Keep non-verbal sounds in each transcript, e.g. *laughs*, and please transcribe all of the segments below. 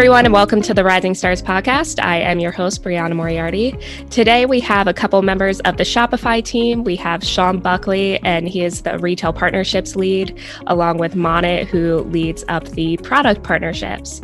everyone, and welcome to the Rising Stars podcast. I am your host, Brianna Moriarty. Today, we have a couple members of the Shopify team. We have Sean Buckley, and he is the retail partnerships lead, along with Manit, who leads up the product partnerships.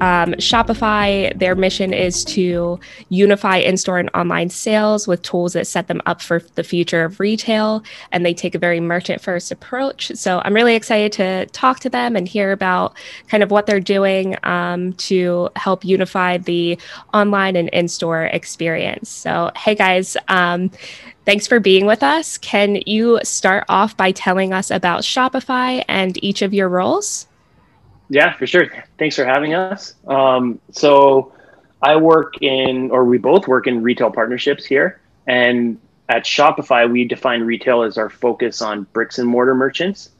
Um, Shopify, their mission is to unify in store and online sales with tools that set them up for the future of retail. And they take a very merchant first approach. So I'm really excited to talk to them and hear about kind of what they're doing um, to help unify the online and in store experience. So, hey guys, um, thanks for being with us. Can you start off by telling us about Shopify and each of your roles? Yeah, for sure. Thanks for having us. Um, so, I work in, or we both work in retail partnerships here. And at Shopify, we define retail as our focus on bricks and mortar merchants.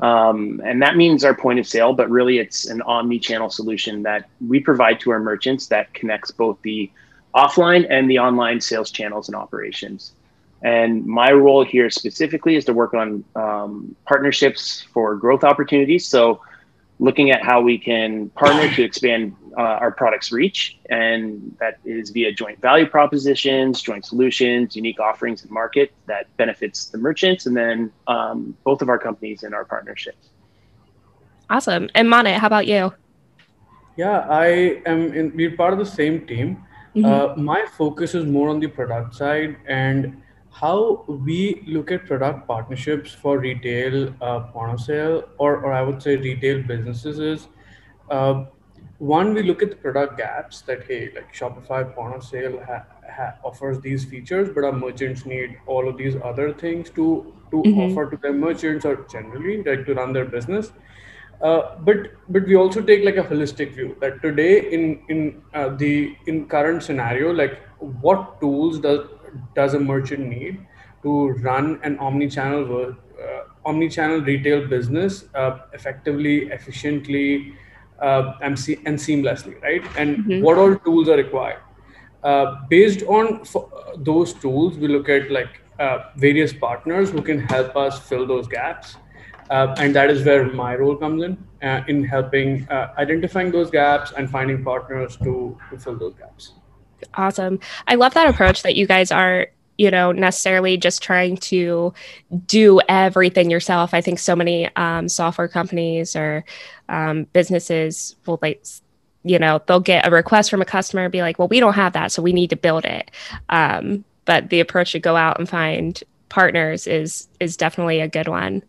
Um, and that means our point of sale, but really it's an omni channel solution that we provide to our merchants that connects both the offline and the online sales channels and operations. And my role here specifically is to work on um, partnerships for growth opportunities. So, looking at how we can partner to expand uh, our product's reach, and that is via joint value propositions, joint solutions, unique offerings in market that benefits the merchants, and then um, both of our companies and our partnerships. Awesome. And Manit, how about you? Yeah, I am. In, we're part of the same team. Mm-hmm. Uh, my focus is more on the product side and how we look at product partnerships for retail uh, point of sale, or, or I would say retail businesses is uh, one, we look at the product gaps that, hey, like Shopify point of sale ha- ha- offers these features, but our merchants need all of these other things to, to mm-hmm. offer to their merchants or generally like to run their business. Uh, but but we also take like a holistic view that today in in uh, the in current scenario like what tools does does a merchant need to run an omni-channel uh, omni-channel retail business uh, effectively, efficiently, uh, and, se- and seamlessly, right? And mm-hmm. what all tools are required. Uh, based on f- those tools, we look at like uh, various partners who can help us fill those gaps. Uh, and that is where my role comes in uh, in helping uh, identifying those gaps and finding partners to, to fill those gaps Awesome. I love that approach that you guys are you know necessarily just trying to do everything yourself. I think so many um, software companies or um, businesses will like you know they'll get a request from a customer and be like well we don't have that so we need to build it. Um, but the approach to go out and find partners is is definitely a good one.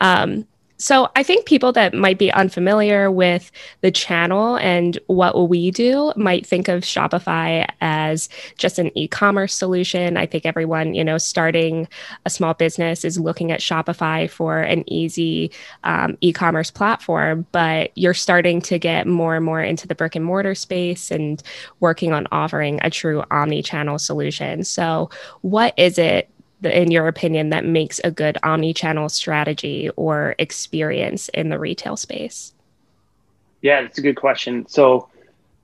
Um, so I think people that might be unfamiliar with the channel and what we do might think of Shopify as just an e-commerce solution. I think everyone, you know, starting a small business is looking at Shopify for an easy um, e-commerce platform, but you're starting to get more and more into the brick and mortar space and working on offering a true omni-channel solution. So what is it in your opinion, that makes a good omni-channel strategy or experience in the retail space? Yeah, that's a good question. So,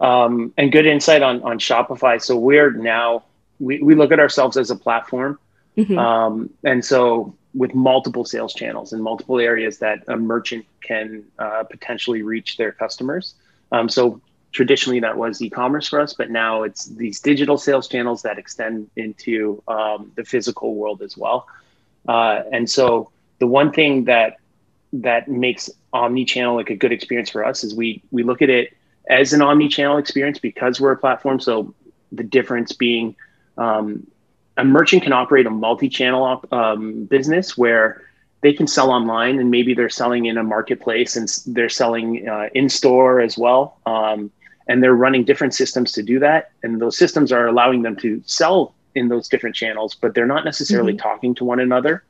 um, and good insight on on Shopify. So we're now we, we look at ourselves as a platform, mm-hmm. um, and so with multiple sales channels and multiple areas that a merchant can uh, potentially reach their customers. Um, so traditionally that was e-commerce for us, but now it's these digital sales channels that extend into um, the physical world as well. Uh, and so the one thing that that makes omni-channel like a good experience for us is we we look at it as an omni-channel experience because we're a platform. So the difference being um, a merchant can operate a multi-channel um, business where they can sell online and maybe they're selling in a marketplace and they're selling uh, in store as well. Um, and they're running different systems to do that and those systems are allowing them to sell in those different channels but they're not necessarily mm-hmm. talking to one another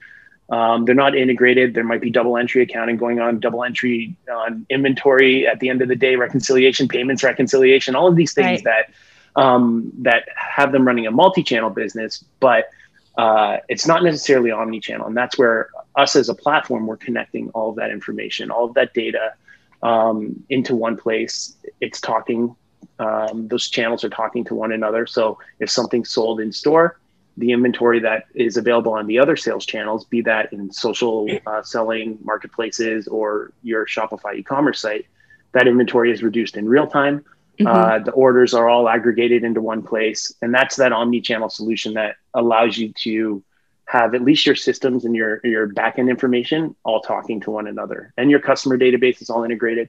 um, they're not integrated there might be double entry accounting going on double entry on inventory at the end of the day reconciliation payments reconciliation all of these things right. that um, that have them running a multi-channel business but uh, it's not necessarily omni-channel and that's where us as a platform we're connecting all of that information all of that data um, into one place. It's talking, um, those channels are talking to one another. So if something's sold in store, the inventory that is available on the other sales channels, be that in social uh, selling marketplaces or your Shopify e commerce site, that inventory is reduced in real time. Mm-hmm. Uh, the orders are all aggregated into one place, and that's that omni-channel solution that allows you to have at least your systems and your your backend information all talking to one another, and your customer database is all integrated.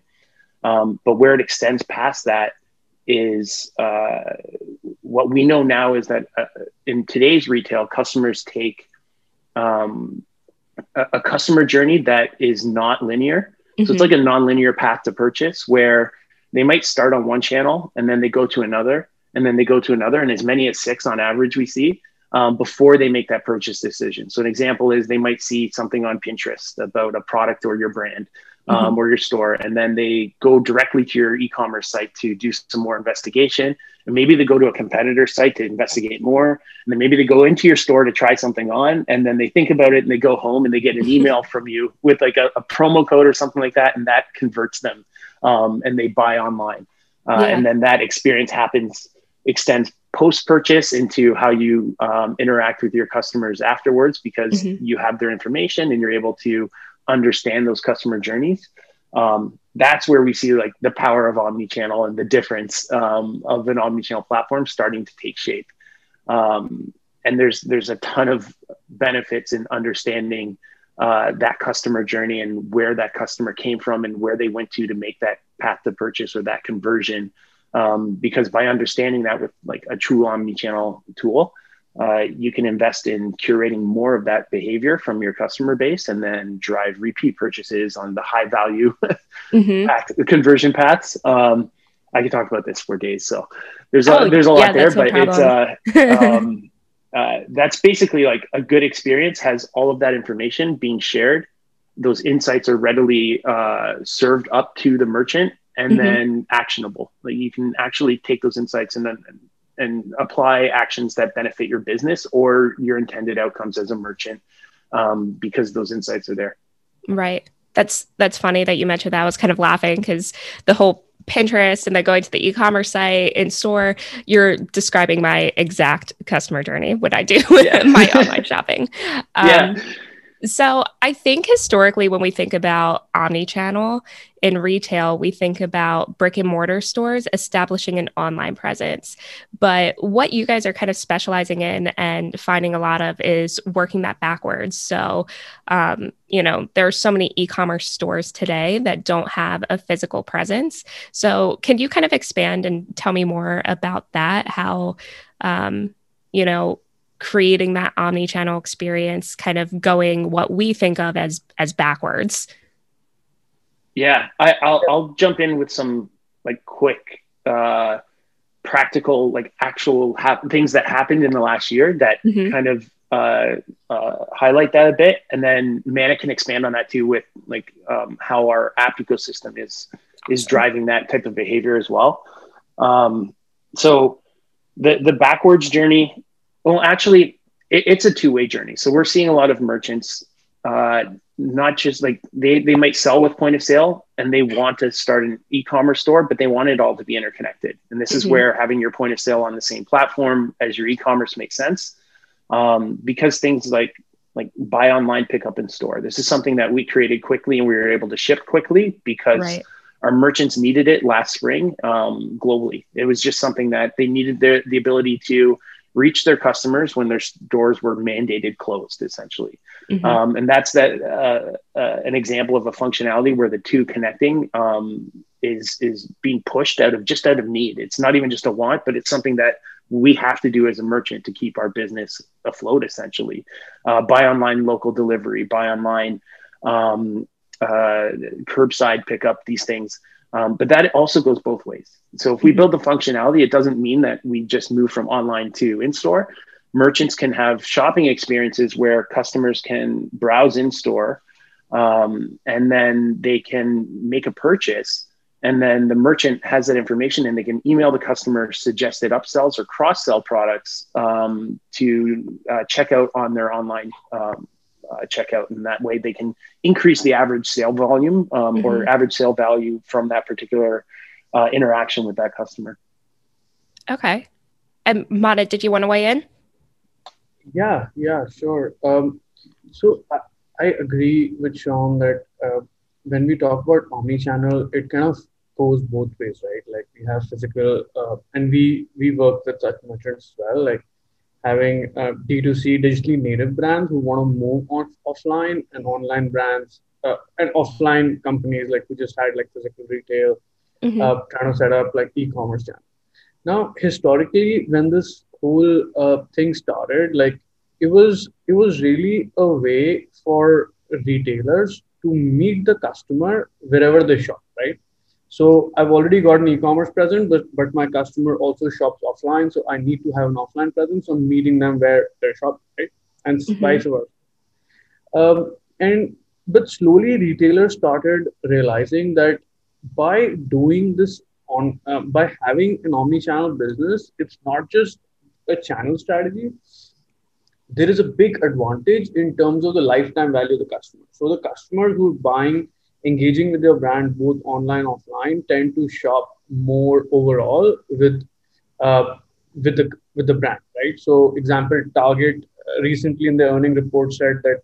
Um, but where it extends past that is uh, what we know now is that uh, in today's retail, customers take um, a, a, customer journey that is not linear. Mm-hmm. So it's like a non-linear path to purchase where they might start on one channel and then they go to another and then they go to another and as many as six on average we see um, before they make that purchase decision so an example is they might see something on pinterest about a product or your brand um, mm-hmm. or your store and then they go directly to your e-commerce site to do some more investigation and maybe they go to a competitor site to investigate more and then maybe they go into your store to try something on and then they think about it and they go home and they get an *laughs* email from you with like a, a promo code or something like that and that converts them um, and they buy online. Uh, yeah. And then that experience happens, extends post purchase into how you um, interact with your customers afterwards because mm-hmm. you have their information and you're able to understand those customer journeys. Um, that's where we see like the power of omni-channel and the difference um, of an omni-channel platform starting to take shape. Um, and there's there's a ton of benefits in understanding uh, that customer journey and where that customer came from and where they went to to make that path to purchase or that conversion. Um, because by understanding that with like a true omni-channel tool, uh, you can invest in curating more of that behavior from your customer base and then drive repeat purchases on the high value *laughs* mm-hmm. path, conversion paths. Um, I could talk about this for days. So there's a, oh, there's a lot yeah, there, but it's, uh, *laughs* um, uh, that's basically like a good experience has all of that information being shared. Those insights are readily uh, served up to the merchant and mm-hmm. then actionable. Like you can actually take those insights and then and apply actions that benefit your business or your intended outcomes as a merchant um, because those insights are there. Right. That's that's funny that you mentioned that. I was kind of laughing because the whole Pinterest and then going to the e-commerce site in store, you're describing my exact customer journey, what I do *laughs* with yeah. my *laughs* online shopping. Um, yeah. So I think historically, when we think about omni-channel in retail, we think about brick and mortar stores establishing an online presence. But what you guys are kind of specializing in and finding a lot of is working that backwards. So, um, you know, there are so many e-commerce stores today that don't have a physical presence. So, can you kind of expand and tell me more about that? How, um, you know, creating that omni-channel experience kind of going what we think of as as backwards. Yeah I, will I'll jump in with some like quick uh practical like actual hap- things that happened in the last year that mm-hmm. kind of uh, uh, highlight that a bit. And then Manit can expand on that too with like um, how our app ecosystem is is driving that type of behavior as well. Um, so the the backwards journey well, actually, it, it's a two way journey. So we're seeing a lot of merchants, uh, not just like they, they might sell with point of sale and they want to start an e commerce store, but they want it all to be interconnected. And this mm-hmm. is where having your point of sale on the same platform as your e commerce makes sense. Um, because things like like buy online, pick up in store. This is something that we created quickly and we were able to ship quickly because right. our merchants needed it last spring um, globally. It was just something that they needed the, the ability to reach their customers when their doors were mandated closed essentially. Mm-hmm. um, and that's that uh, uh, an example of a functionality where the two connecting um, is is being pushed out of just out of need. It's not even just a want but it's something that we have to do as a merchant to keep our business afloat essentially. Uh, buy online local delivery buy online um, uh, curbside pickup these things um, but that also goes both ways. So if we build the functionality, it doesn't mean that we just move from online to in store. Merchants can have shopping experiences where customers can browse in store um, and then they can make a purchase. And then the merchant has that information and they can email the customer suggested upsells or cross sell products um, to uh, check out on their online um, uh, checkout, and that way they can increase the average sale volume um, mm-hmm. or average sale value from that particular uh, interaction with that customer. Okay. And Manit, did you want to weigh in? Yeah, yeah, sure. Um, so I, I, agree with Sean that uh, when we talk about omni-channel, it kind of goes both ways, right? Like we have physical, uh, and we we work with such merchants as well, like having uh, D2C digitally native brands who want to move on offline and online brands uh, and offline companies like we just had like physical retail mm-hmm. uh, trying to set up like e-commerce channel. Now, historically, when this whole uh, thing started, like it was it was really a way for retailers to meet the customer wherever they shop, right? So I've already got an e-commerce presence, but but my customer also shops offline, so I need to have an offline presence. So I'm meeting them where they shop, right? And mm-hmm. vice versa. Um, and but slowly retailers started realizing that by doing this on uh, by having an omni-channel business, it's not just a channel strategy. There is a big advantage in terms of the lifetime value of the customer. So the customers who are buying, engaging with your brand both online offline, tend to shop more overall with uh, with the with the brand, right? So example, Target uh, recently in the earning report said that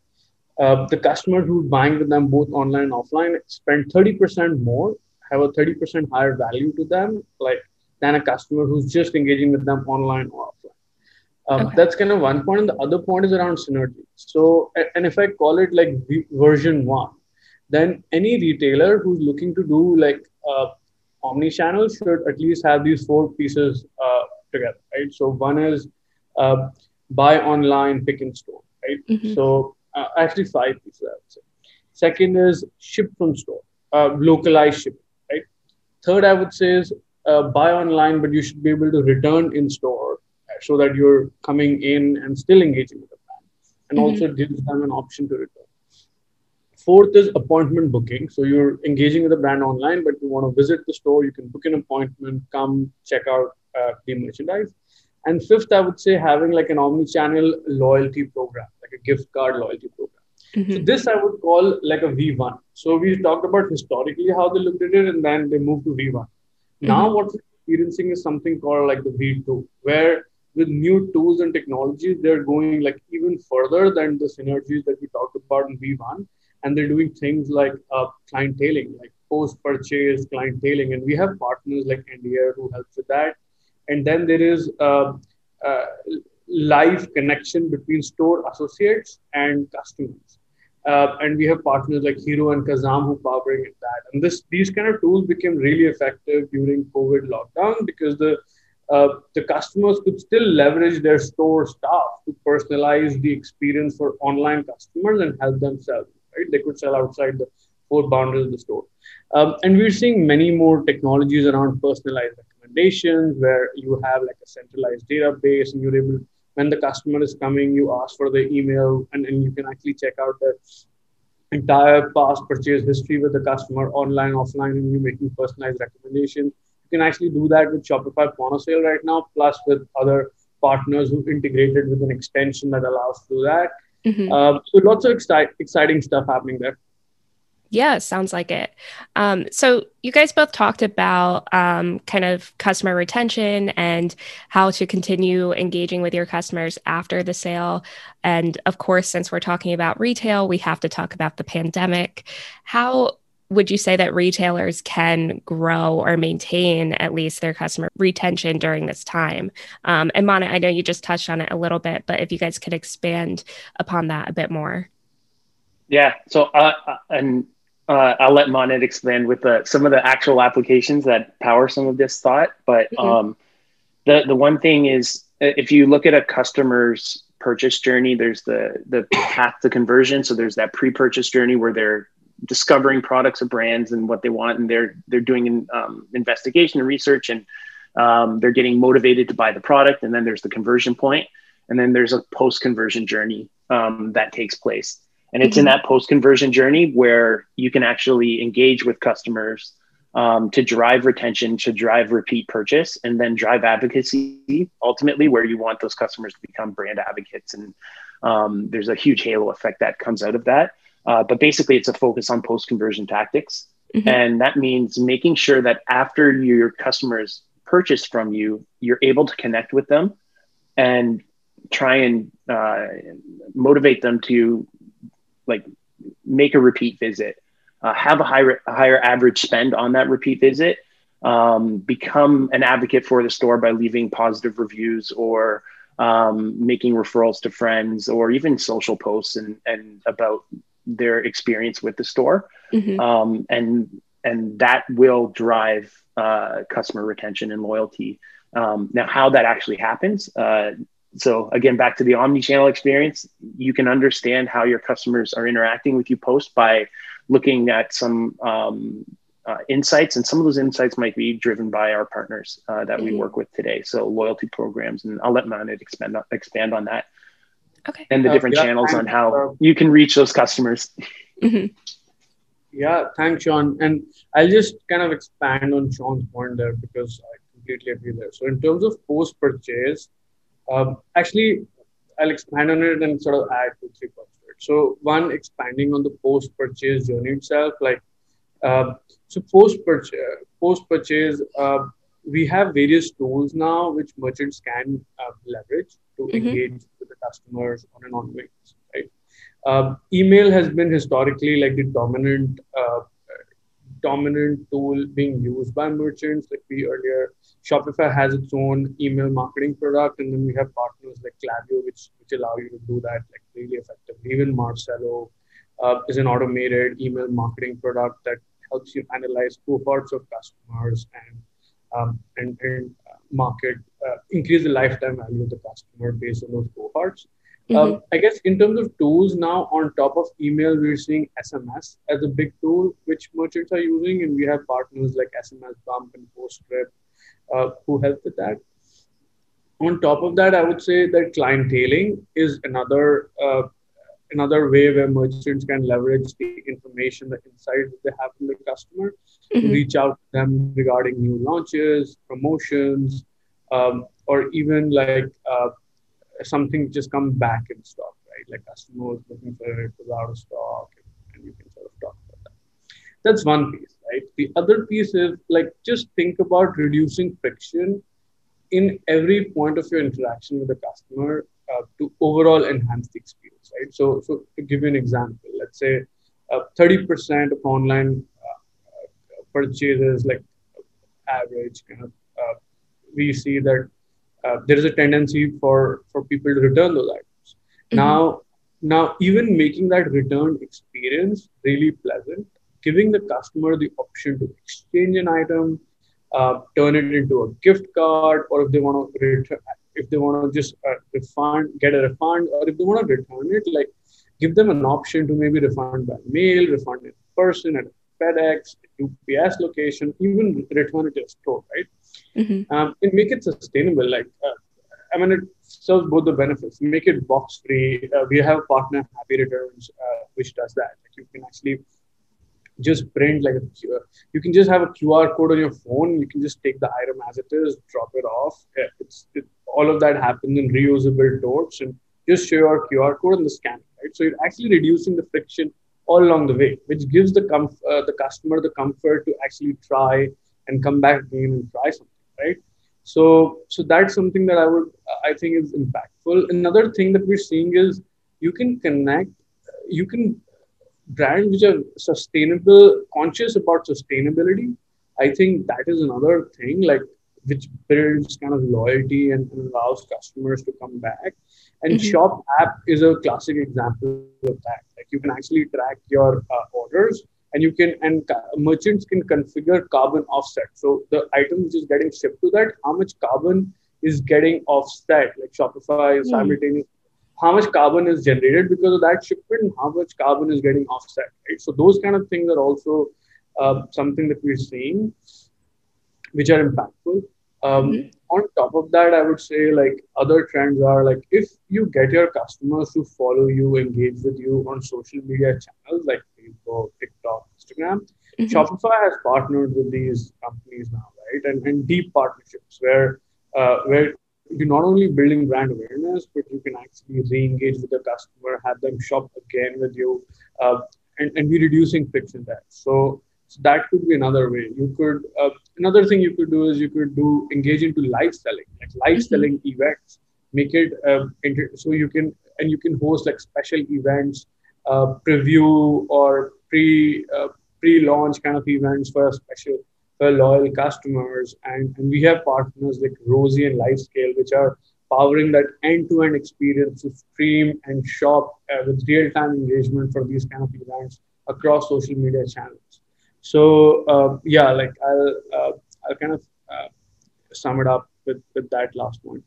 uh, the customers who are buying with them both online and offline spend 30% more have a 30% higher value to them like than a customer who's just engaging with them online or offline um, okay. that's kind of one point and the other point is around synergy so and if i call it like version one then any retailer who's looking to do like uh, omni-channel should at least have these four pieces uh, together right so one is uh, buy online pick in store right mm-hmm. so uh, actually five pieces i would say second is ship from store uh, localized shipping Third, I would say is uh, buy online, but you should be able to return in store so that you're coming in and still engaging with the brand, and mm-hmm. also gives them an option to return. Fourth is appointment booking. So you're engaging with the brand online, but you want to visit the store, you can book an appointment, come check out uh, the merchandise. And fifth, I would say having like an omni-channel loyalty program, like a gift card loyalty program. Mm-hmm. So this I would call like a V1. So we talked about historically how they looked at it, and then they moved to V1. Mm-hmm. Now what we're experiencing is something called like the V2, where with new tools and technologies, they're going like even further than the synergies that we talked about in V1, and they're doing things like uh, clienteling, like post-purchase clienteling, and we have partners like Endear who helps with that. And then there is uh, uh, live connection between store associates and customers. Uh, and we have partners like Hero and Kazam who powering that. And this these kind of tools became really effective during COVID lockdown because the uh, the customers could still leverage their store staff to personalize the experience for online customers and help them sell. Right, they could sell outside the four boundaries of the store. Um, and we're seeing many more technologies around personalized recommendations where you have like a centralized database and you're able when the customer is coming, you ask for the email and, and you can actually check out the entire past purchase history with the customer online, offline, and you're making personalized recommendations. You can actually do that with Shopify point of sale right now, plus with other partners who integrated with an extension that allows to do that. Mm-hmm. Um, so lots of exci- exciting stuff happening there. Yeah, sounds like it. Um, so you guys both talked about um, kind of customer retention and how to continue engaging with your customers after the sale. And of course, since we're talking about retail, we have to talk about the pandemic. How would you say that retailers can grow or maintain at least their customer retention during this time? Um, and Manit, I know you just touched on it a little bit, but if you guys could expand upon that a bit more. Yeah. So, uh, uh and uh, I'll let Manit expand with the, some of the actual applications that power some of this thought. But mm-hmm. um, the the one thing is, if you look at a customer's purchase journey, there's the the path to conversion. So there's that pre-purchase journey where they're discovering products or brands and what they want, and they're they're doing an um, investigation and research, and um, they're getting motivated to buy the product. And then there's the conversion point, and then there's a post-conversion journey um, that takes place. And it's mm-hmm. in that post conversion journey where you can actually engage with customers um, to drive retention, to drive repeat purchase, and then drive advocacy ultimately, where you want those customers to become brand advocates. And um, there's a huge halo effect that comes out of that. Uh, but basically, it's a focus on post conversion tactics. Mm-hmm. And that means making sure that after your customers purchase from you, you're able to connect with them and try and uh, motivate them to like make a repeat visit, uh, have a higher a higher average spend on that repeat visit, um, become an advocate for the store by leaving positive reviews or um, making referrals to friends or even social posts and, and about their experience with the store. Mm-hmm. Um, and, and that will drive uh, customer retention and loyalty. Um, now, how that actually happens, uh, so again, back to the omni-channel experience, you can understand how your customers are interacting with you post by looking at some um, uh, insights, and some of those insights might be driven by our partners uh, that mm-hmm. we work with today. So loyalty programs, and I'll let Manit expand on, expand on that. Okay. And the uh, different yeah, channels on how uh, you can reach those customers. Mm-hmm. Yeah, thanks, Sean. And I'll just kind of expand on Sean's point there because I completely agree there. So in terms of post purchase, um, actually, I'll expand on it and sort of add two, three points to it. So, one, expanding on the post purchase journey itself. Like, uh, so post purchase, post purchase, uh, we have various tools now which merchants can uh, leverage to mm-hmm. engage with the customers on an ongoing basis. Right? Um, email has been historically like the dominant uh, dominant tool being used by merchants. Like we earlier, Shopify has its own email marketing product, and then we have partners like Klaviyo, which which allow you to do that like really effectively. Even Marsello uh, is an automated email marketing product that helps you analyze cohorts of customers and um, and, and market uh, increase the lifetime value of the customer based on those cohorts. Um, mm-hmm. Um, I guess in terms of tools now, on top of email, we're seeing SMS as a big tool which merchants are using, and we have partners like SMS Bump and Postscript uh, who help with that. On top of that, I would say that clienteling is another uh, another way where merchants can leverage the information, the insights that they have from the customer, mm-hmm. to reach out to them regarding new launches, promotions, um, or even like uh, something just come back in stock, right? Like customers looking for it was out of stock, and, and you can sort of talk about that. That's one piece, right? The other piece is like just think about reducing friction in every point of your interaction with the customer uh, to overall enhance the experience, right? So, so to give you an example, let's say uh, 30% of online uh, purchases, like average, kind of, uh, we see that uh, there is a tendency for for people to return those items. Mm-hmm. Now, now even making that return experience really pleasant, giving the customer the option to exchange an item, uh, turn it into a gift card, or if they want to return, if they want to just uh, refund, get a refund, or if they want to return it, like give them an option to maybe refund by mail, refund in person at FedEx, UPS location, even return it to a store, right? Mm-hmm. um, and make it sustainable. Like, uh, I mean, it serves both the benefits. Make it box free. Uh, we have a partner, Happy Returns, uh, which does that. Like you can actually just print like a QR. You can just have a QR code on your phone. You can just take the item as it is, drop it off. It's it, all of that happens in reusable totes, and just show your QR code and the scan. Right, so you're actually reducing the friction all along the way, which gives the comf- uh, the customer the comfort to actually try and come back again and try something right? So, so that's something that I would, I think is impactful. Another thing that we're seeing is you can connect, you can brands which are sustainable, conscious about sustainability. I think that is another thing, like which builds kind of loyalty and, and allows customers to come back. And mm-hmm. Shop app is a classic example of that. Like you can actually track your uh, orders and you can and merchants can configure carbon offset so the item which is getting shipped to that how much carbon is getting offset like shopify mm. simultaneously how much carbon is generated because of that shipment how much carbon is getting offset right so those kind of things are also uh, something that we're seeing which are impactful um, mm-hmm. on top of that i would say like other trends are like if you get your customers to follow you engage with you on social media channels like Facebook, TikTok, Instagram. Mm-hmm. Shopify has partnered with these companies now, right? And, and deep partnerships where uh, where you're not only building brand awareness, but you can actually re-engage with the customer, have them shop again with you, uh, and, and be reducing friction there. So, so that could be another way. You could uh, another thing you could do is you could do engage into live selling, like live mm-hmm. selling events. Make it uh, inter- so you can and you can host like special events preview or pre uh, pre-launch kind of events for special for loyal customers. And, and we have partners like Rosie and Livescale, which are powering that end-to-end experience to stream and shop uh, with real-time engagement for these kind of events across social media channels. So uh, yeah, like I'll uh, I'll kind of uh, sum it up with with that last point.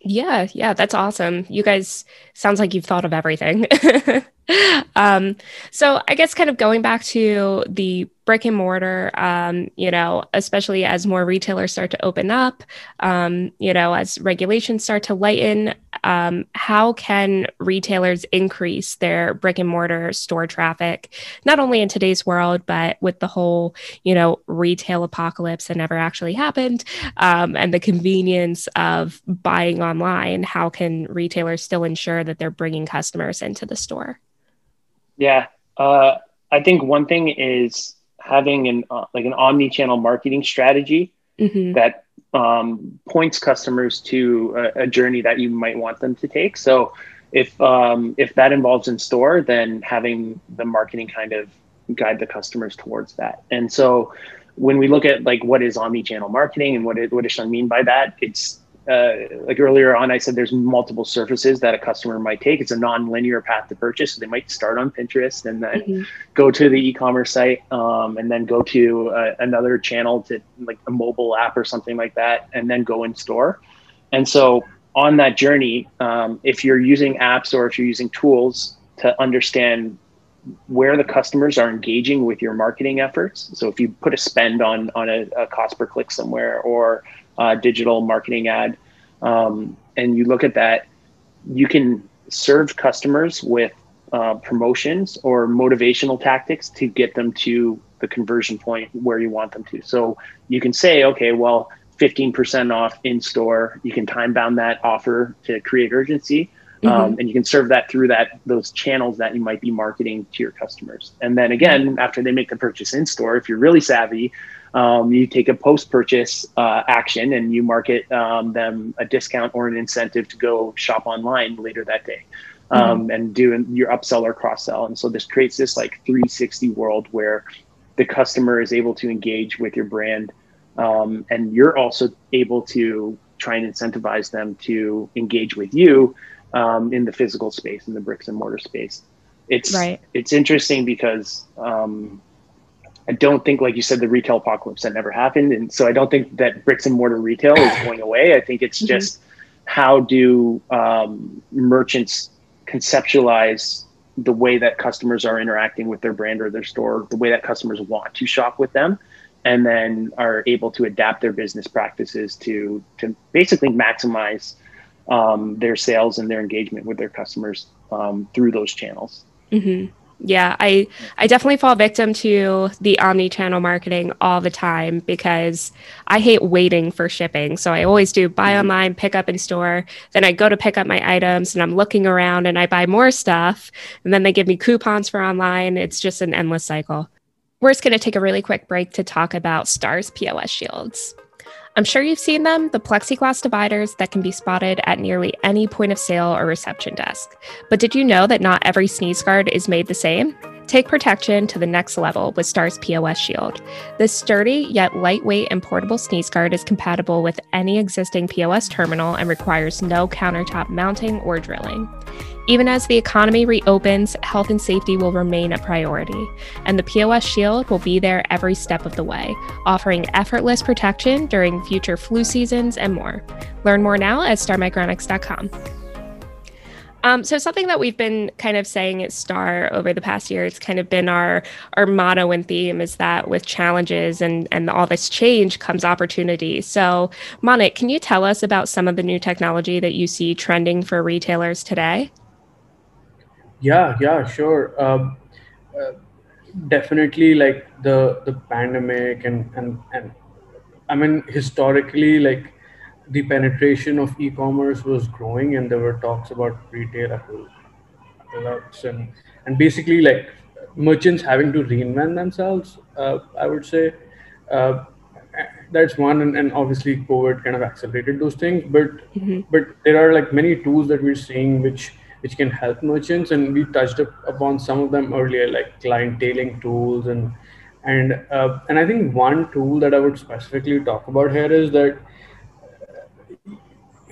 Yeah, yeah, that's awesome. You guys sounds like you've thought of everything. *laughs* *laughs* um, so I guess kind of going back to the brick and mortar, um, you know, especially as more retailers start to open up, um, you know, as regulations start to lighten, um, how can retailers increase their brick and mortar store traffic, not only in today's world, but with the whole, you know, retail apocalypse that never actually happened um, and the convenience of buying online? How can retailers still ensure that they're bringing customers into the store? Yeah, uh, I think one thing is having an uh, like an omni-channel marketing strategy mm-hmm. that um, points customers to a, a, journey that you might want them to take. So if um, if that involves in store, then having the marketing kind of guide the customers towards that. And so when we look at like what is omni-channel marketing and what it, what does Sean mean by that, it's uh, like earlier on, I said there's multiple surfaces that a customer might take. It's a non-linear path to purchase. So they might start on Pinterest and then mm-hmm. go to the e-commerce site, um, and then go to uh, another channel to like a mobile app or something like that, and then go in store. And so on that journey, um, if you're using apps or if you're using tools to understand where the customers are engaging with your marketing efforts. So if you put a spend on on a, a cost per click somewhere or uh, digital marketing ad, um, and you look at that, you can serve customers with uh, promotions or motivational tactics to get them to the conversion point where you want them to. So you can say, okay, well, 15% off in store. You can time bound that offer to create urgency. Um, mm-hmm. and you can serve that through that those channels that you might be marketing to your customers. And then again, after they make the purchase in store, if you're really savvy, um, you take a post purchase uh, action and you market um, them a discount or an incentive to go shop online later that day um, mm-hmm. and do your upsell or cross sell. And so this creates this like 360 world where the customer is able to engage with your brand. Um, and you're also able to try and incentivize them to engage with you um, in the physical space, in the bricks and mortar space. It's right. it's interesting because um, I don't think, like you said, the retail apocalypse that never happened, and so I don't think that bricks and mortar retail is *coughs* going away. I think it's mm-hmm. just how do um, merchants conceptualize the way that customers are interacting with their brand or their store, the way that customers want to shop with them, and then are able to adapt their business practices to to basically maximize um, their sales and their engagement with their customers um, through those channels. Mm-hmm. Yeah, I I definitely fall victim to the omni-channel marketing all the time because I hate waiting for shipping. So I always do buy mm-hmm. online, pick up in store. Then I go to pick up my items and I'm looking around and I buy more stuff and then they give me coupons for online. It's just an endless cycle. We're just going to take a really quick break to talk about Stars POS shields. I'm sure you've seen them, the plexiglass dividers that can be spotted at nearly any point of sale or reception desk. But did you know that not every sneeze guard is made the same? Take protection to the next level with STAR's POS Shield. This sturdy yet lightweight and portable sneeze guard is compatible with any existing POS terminal and requires no countertop mounting or drilling. Even as the economy reopens, health and safety will remain a priority, and the POS Shield will be there every step of the way, offering effortless protection during future flu seasons and more. Learn more now at starmicronics.com. Um, so something that we've been kind of saying at Star over the past year, it's kind of been our our motto and theme is that with challenges and and all this change comes opportunity. So Manit, can you tell us about some of the new technology that you see trending for retailers today? Yeah, yeah, sure. Um, uh, definitely, like the the pandemic and and and I mean historically, like the penetration of e-commerce was growing, and there were talks about retail apocalypse and and basically like merchants having to reinvent themselves. Uh, I would say. Uh, that's one and, and obviously covid kind of accelerated those things but mm-hmm. but there are like many tools that we're seeing which which can help merchants and we touched upon some of them earlier like clienteling tools and and uh, and I think one tool that I would specifically talk about here is that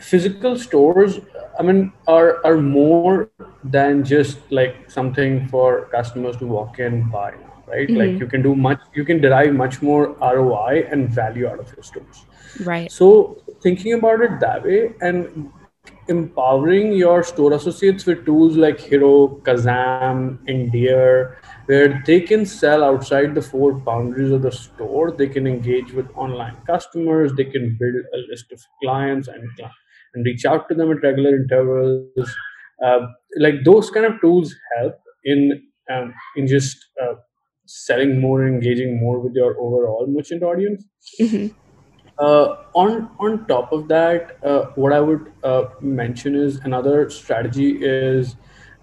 physical stores i mean are are more than just like something for customers to walk in buy right? Mm-hmm. like you can do much you can derive much more roi and value out of your stores. Right. So thinking about it that way and empowering your store associates with tools like hero kazam endear where they can sell outside the four boundaries of the store. They can engage with online customers. They can build a list of clients and and reach out to them at regular intervals. Uh, like those kind of tools help in um, in just uh, selling more, engaging more with your overall merchant audience. Mm-hmm. Uh, on on top of that, uh, what I would uh, mention is another strategy is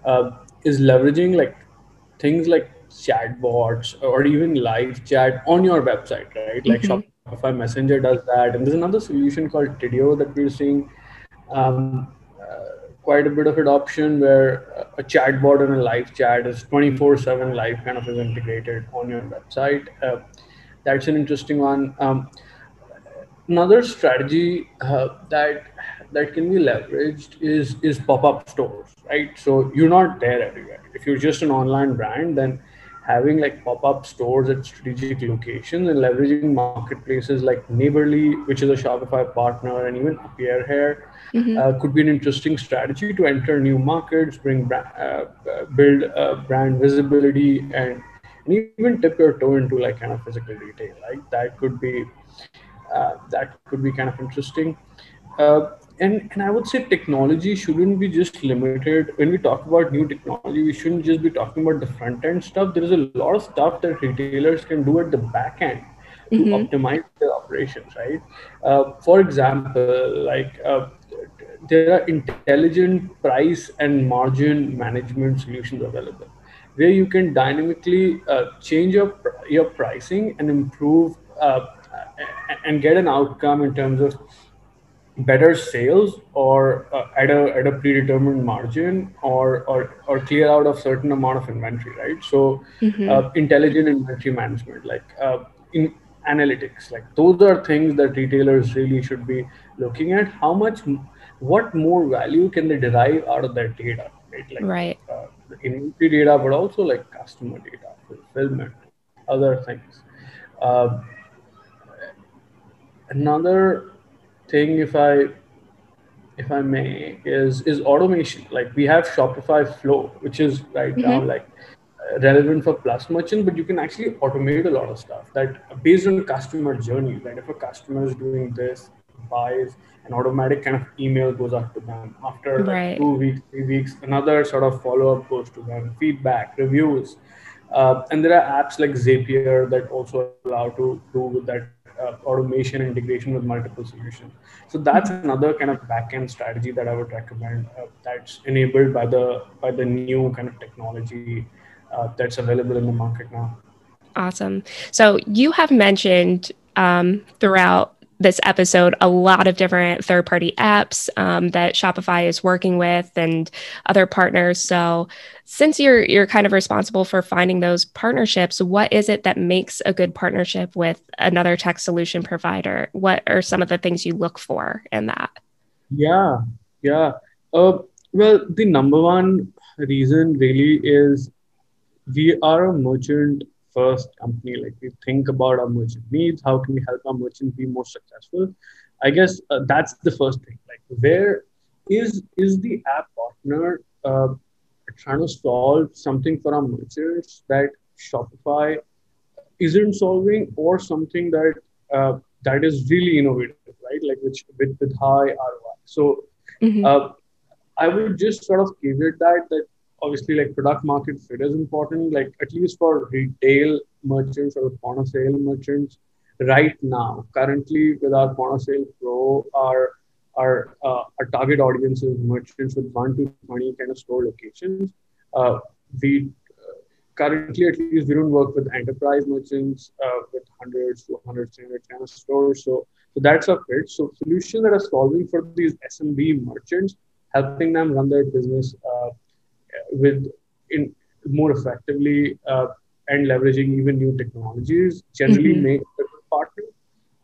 uh, is leveraging like things like chatbots or even live chat on your website, right? Like mm-hmm. Shopify Messenger does that, and there's another solution called Tidio that we're seeing um, uh, quite a bit of adoption where a chatbot and a live chat is 24/7 live kind of is integrated on your website. Uh, that's an interesting one. Um, another strategy uh, that that can be leveraged is is pop-up stores, right? So you're not there everywhere. If you're just an online brand, then having like pop-up stores at strategic locations and leveraging marketplaces like Neighborly, which is a Shopify partner, and even Appear here mm-hmm. uh, could be an interesting strategy to enter new markets, bring brand, uh, build uh, brand visibility, and, and even tip your toe into like kind of physical retail. Like that could be uh, that could be kind of interesting. Uh, and and I would say technology shouldn't be just limited. When we talk about new technology, we shouldn't just be talking about the front end stuff. There is a lot of stuff that retailers can do at the back end to mm-hmm. optimize their operations, right? Uh, for example, like uh, there are intelligent price and margin management solutions available, where you can dynamically uh, change your your pricing and improve uh, and get an outcome in terms of better sales or uh, at a at a predetermined margin or or or clear out a certain amount of inventory right so mm-hmm. uh, intelligent inventory management like uh, in analytics like those are things that retailers really should be looking at how much what more value can they derive out of that data right like right. Uh, inventory data but also like customer data fulfillment other things uh, another thing if i if i may is is automation like we have shopify flow which is right mm-hmm. now like relevant for plus merchant but you can actually automate a lot of stuff that based on customer journey right if a customer is doing this buys an automatic kind of email goes out to them after like right. two weeks three weeks another sort of follow-up goes to them feedback reviews uh, and there are apps like zapier that also allow to do with that uh, automation integration with multiple solutions. So that's another kind of backend strategy that I would recommend. Uh, that's enabled by the by the new kind of technology uh, that's available in the market now. Awesome. So you have mentioned um, throughout this episode a lot of different third party apps um, that Shopify is working with and other partners. So, since you're you're kind of responsible for finding those partnerships, what is it that makes a good partnership with another tech solution provider? What are some of the things you look for in that? Yeah, yeah. Uh, well, the number one reason really is we are a merchant first company like we think about our merchant needs how can we help our merchant be more successful? I guess uh, that's the first thing like where is is the app partner uh, trying to solve something for our merchants that shopify isn't solving or something that uh, that is really innovative right? Like which with, with high roi so mm-hmm. Uh, i would just sort of caveat that that obviously like product market fit is important. Like at least for retail merchants or point of sale merchants right now currently with our point of sale pro our our uh, our target audience is merchants with 1 to 20 kind of store locations uh, we uh, currently at least we don't work with enterprise merchants uh, with hundreds to hundreds hundred kind of stores. So so that's a fit. So solutions that are solving for these smb merchants helping them run their business uh, with in more effectively uh, and leveraging even new technologies generally mm-hmm. make a good partner.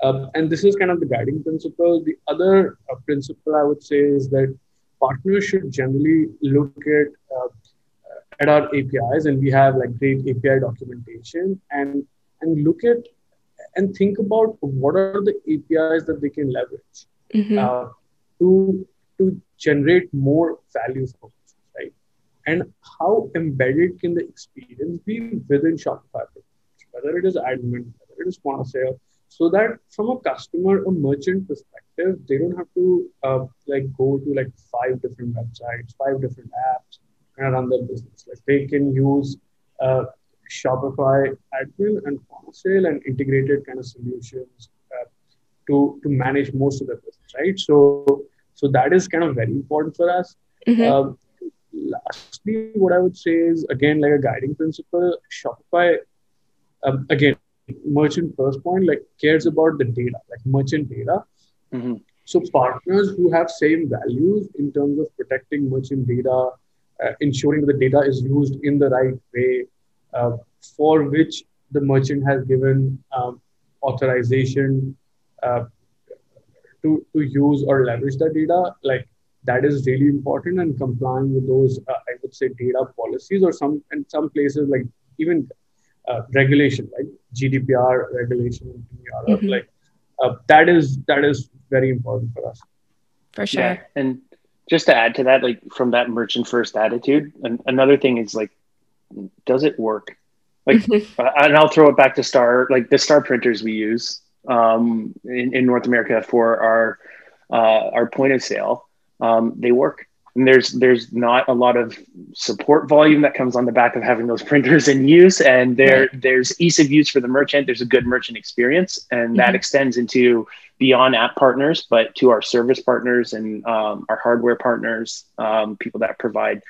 Uh, and this is kind of the guiding principle. The other uh, principle I would say is that partners should generally look at uh, at our APIs, and we have like great API documentation, and and look at and think about what are the APIs that they can leverage mm-hmm. uh, to to generate more value right? And how embedded can the experience be within Shopify, whether it is admin, whether it is point of sale, so that from a customer or merchant perspective, they don't have to uh, like go to like five different websites, five different apps, and run their business. Like they can use uh, Shopify admin and point of sale and integrated kind of solutions uh, to to manage most of the business, right? So so that is kind of very important for us. Mm-hmm. Um, lastly, what I would say is again like a guiding principle. Shopify um, again merchant first point like cares about the data, like merchant data. Mm-hmm. So partners who have same values in terms of protecting merchant data, uh, ensuring the data is used in the right way, uh, for which the merchant has given um, authorization uh, to, to use or leverage the data, like that is really important and complying with those, uh, I would say, data policies or some, in some places, like even uh, regulation, like GDPR regulation in Europe, mm-hmm. like uh, that is that is very important for us. For sure. Yeah. And just to add to that, like from that merchant first attitude, and another thing is like does it work? Like, mm-hmm. *laughs* and I'll throw it back to Star, like the Star printers we use um, in, in North America for our uh, our point of sale. Um, they work, and there's there's not a lot of support volume that comes on the back of having those *laughs* printers in use, and there right. there's ease of use for the merchant. There's a good merchant experience, and mm-hmm. that extends into beyond app partners, but to our service partners and um, our hardware partners, um, people that provide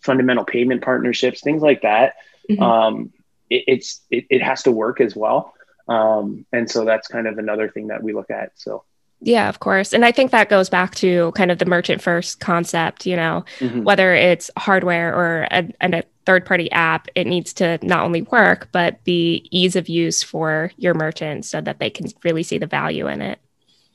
fundamental payment partnerships, things like that. Mm-hmm. Um, it, it's it, it, has to work as well, um, and so that's kind of another thing that we look at. So. Yeah, of course. And I think that goes back to kind of the merchant first concept, you know, mm-hmm. whether it's hardware or a, a third party app, it needs to not only work, but be ease of use for your merchants so that they can really see the value in it.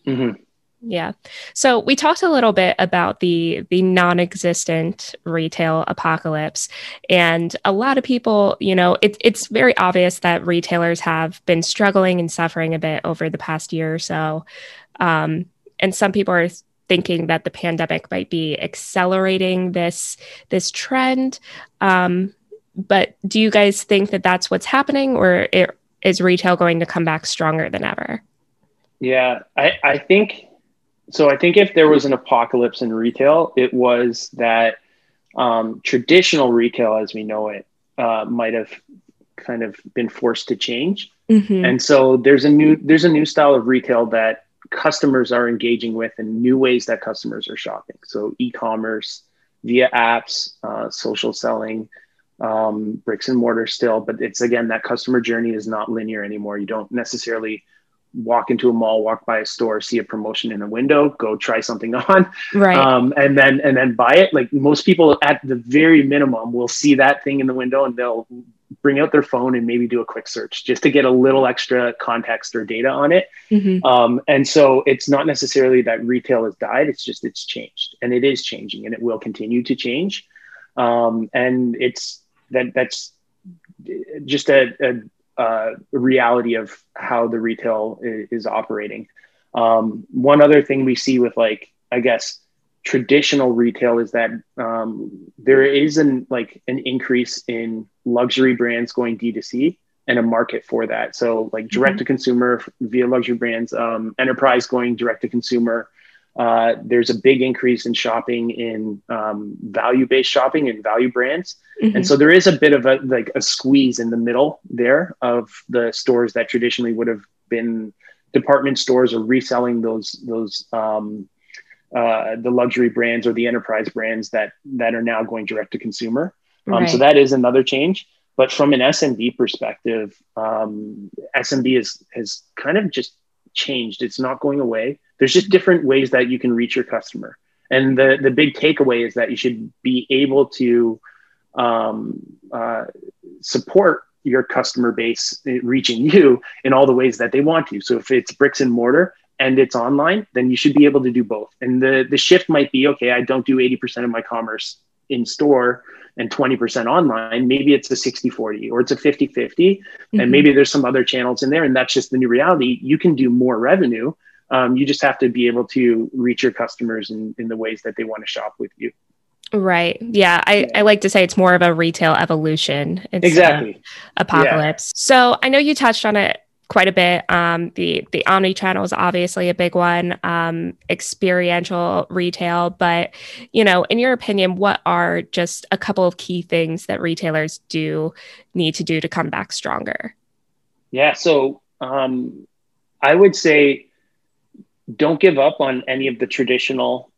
Mm-hmm. Yeah. So we talked a little bit about the the non-existent retail apocalypse and a lot of people, you know, it, it's very obvious that retailers have been struggling and suffering a bit over the past year or so. Um, and some people are thinking that the pandemic might be accelerating this this trend. Um, but do you guys think that that's what's happening or it, is retail going to come back stronger than ever? Yeah, I, I think so I think if there was an apocalypse in retail, it was that um, traditional retail as we know it uh, might have kind of been forced to change. Mm-hmm. And so there's a new there's a new style of retail that customers are engaging with and new ways that customers are shopping. So e-commerce via apps, uh, social selling, um, bricks and mortar still, but it's again that customer journey is not linear anymore. You don't necessarily walk into a mall, walk by a store, see a promotion in a window, go try something *laughs* on, right? Um, and then and then buy it. Like most people, at the very minimum, will see that thing in the window and they'll bring out their phone and maybe do a quick search just to get a little extra context or data on it. Mm-hmm. Um, and so it's not necessarily that retail has died; it's just it's changed, and it is changing, and it will continue to change. Um, and it's that that's just a, a uh, reality of how the retail is, is operating. Um, one other thing we see with like, I guess, traditional retail is that um, there is an like an increase in luxury brands going D2C and a market for that. So like direct mm-hmm. to consumer via luxury brands, um, enterprise going direct to consumer, uh, there's a big increase in shopping in um, value-based shopping and value brands, mm-hmm. and so there is a bit of a like a squeeze in the middle there of the stores that traditionally would have been department stores or reselling those those um, uh, the luxury brands or the enterprise brands that that are now going direct to consumer. Um, right. So that is another change. But from an SMB perspective, um, SMB is has kind of just changed. It's not going away. There's just different ways that you can reach your customer. And the, the big takeaway is that you should be able to um, uh, support your customer base reaching you in all the ways that they want to. So if it's bricks and mortar and it's online, then you should be able to do both. And the the shift might be okay, I don't do 80% of my commerce in store and 20% online. Maybe it's a 60 40 or it's a 50 50. Mm-hmm. And maybe there's some other channels in there. And that's just the new reality. You can do more revenue. Um, you just have to be able to reach your customers in, in the ways that they want to shop with you. Right. Yeah. I, I like to say it's more of a retail evolution. It's exactly. Apocalypse. Yeah. So I know you touched on it quite a bit. Um, the the omni channel is obviously a big one. Um, experiential retail, but you know, in your opinion, what are just a couple of key things that retailers do need to do to come back stronger? Yeah. So um, I would say don't give up on any of the traditional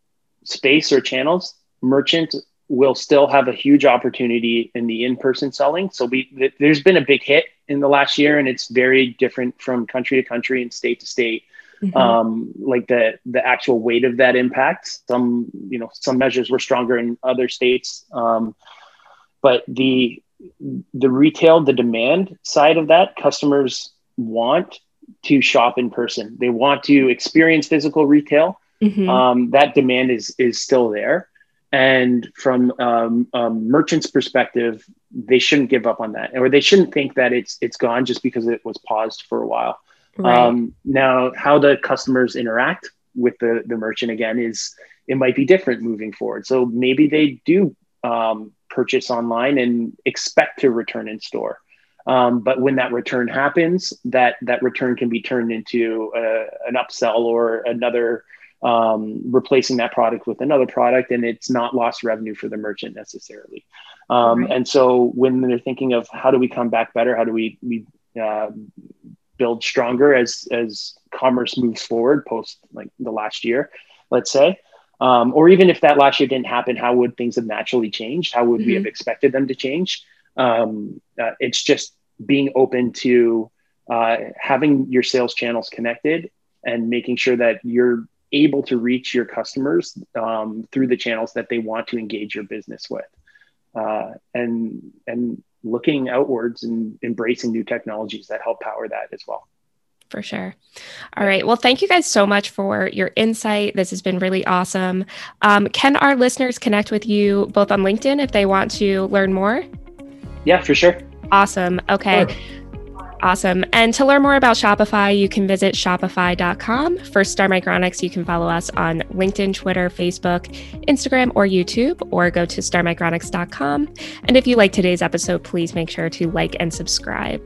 space or channels merchant will still have a huge opportunity in the in-person selling. So we th- there's been a big hit in the last year, and it's very different from country to country and state to state. Mm-hmm. Um, like the the actual weight of that impact. Some you know some measures were stronger in other states, um, but the the retail, the demand side of that, customers want to shop in person. They want to experience physical retail. Mm-hmm. Um, that demand is is still there. And from um, a merchant's perspective, they shouldn't give up on that, or they shouldn't think that it's it's gone just because it was paused for a while. Right. Um, now, how the customers interact with the the merchant again is it might be different moving forward. So maybe they do um, purchase online and expect to return in store. Um, but when that return happens, that that return can be turned into a, an upsell or another um, replacing that product with another product, and it's not lost revenue for the merchant necessarily. Um, right. And so when they're thinking of how do we come back better, how do we we uh, build stronger as as commerce moves forward post like the last year, let's say. Um, or even if that last year didn't happen, how would things have naturally changed? How would mm-hmm. we have expected them to change? Um, uh, it's just being open to uh, having your sales channels connected and making sure that you're able to reach your customers um, through the channels that they want to engage your business with uh, and and looking outwards and embracing new technologies that help power that as well for sure. All right. Well, thank you guys so much for your insight. This has been really awesome. Um, can our listeners connect with you both on LinkedIn if they want to learn more? Yeah, for sure. Awesome. Okay. Sure. Awesome. And to learn more about Shopify, you can visit shopify.com. For Star Micronics, you can follow us on LinkedIn, Twitter, Facebook, Instagram, or YouTube, or go to starmicronics.com. And if you like today's episode, please make sure to like and subscribe.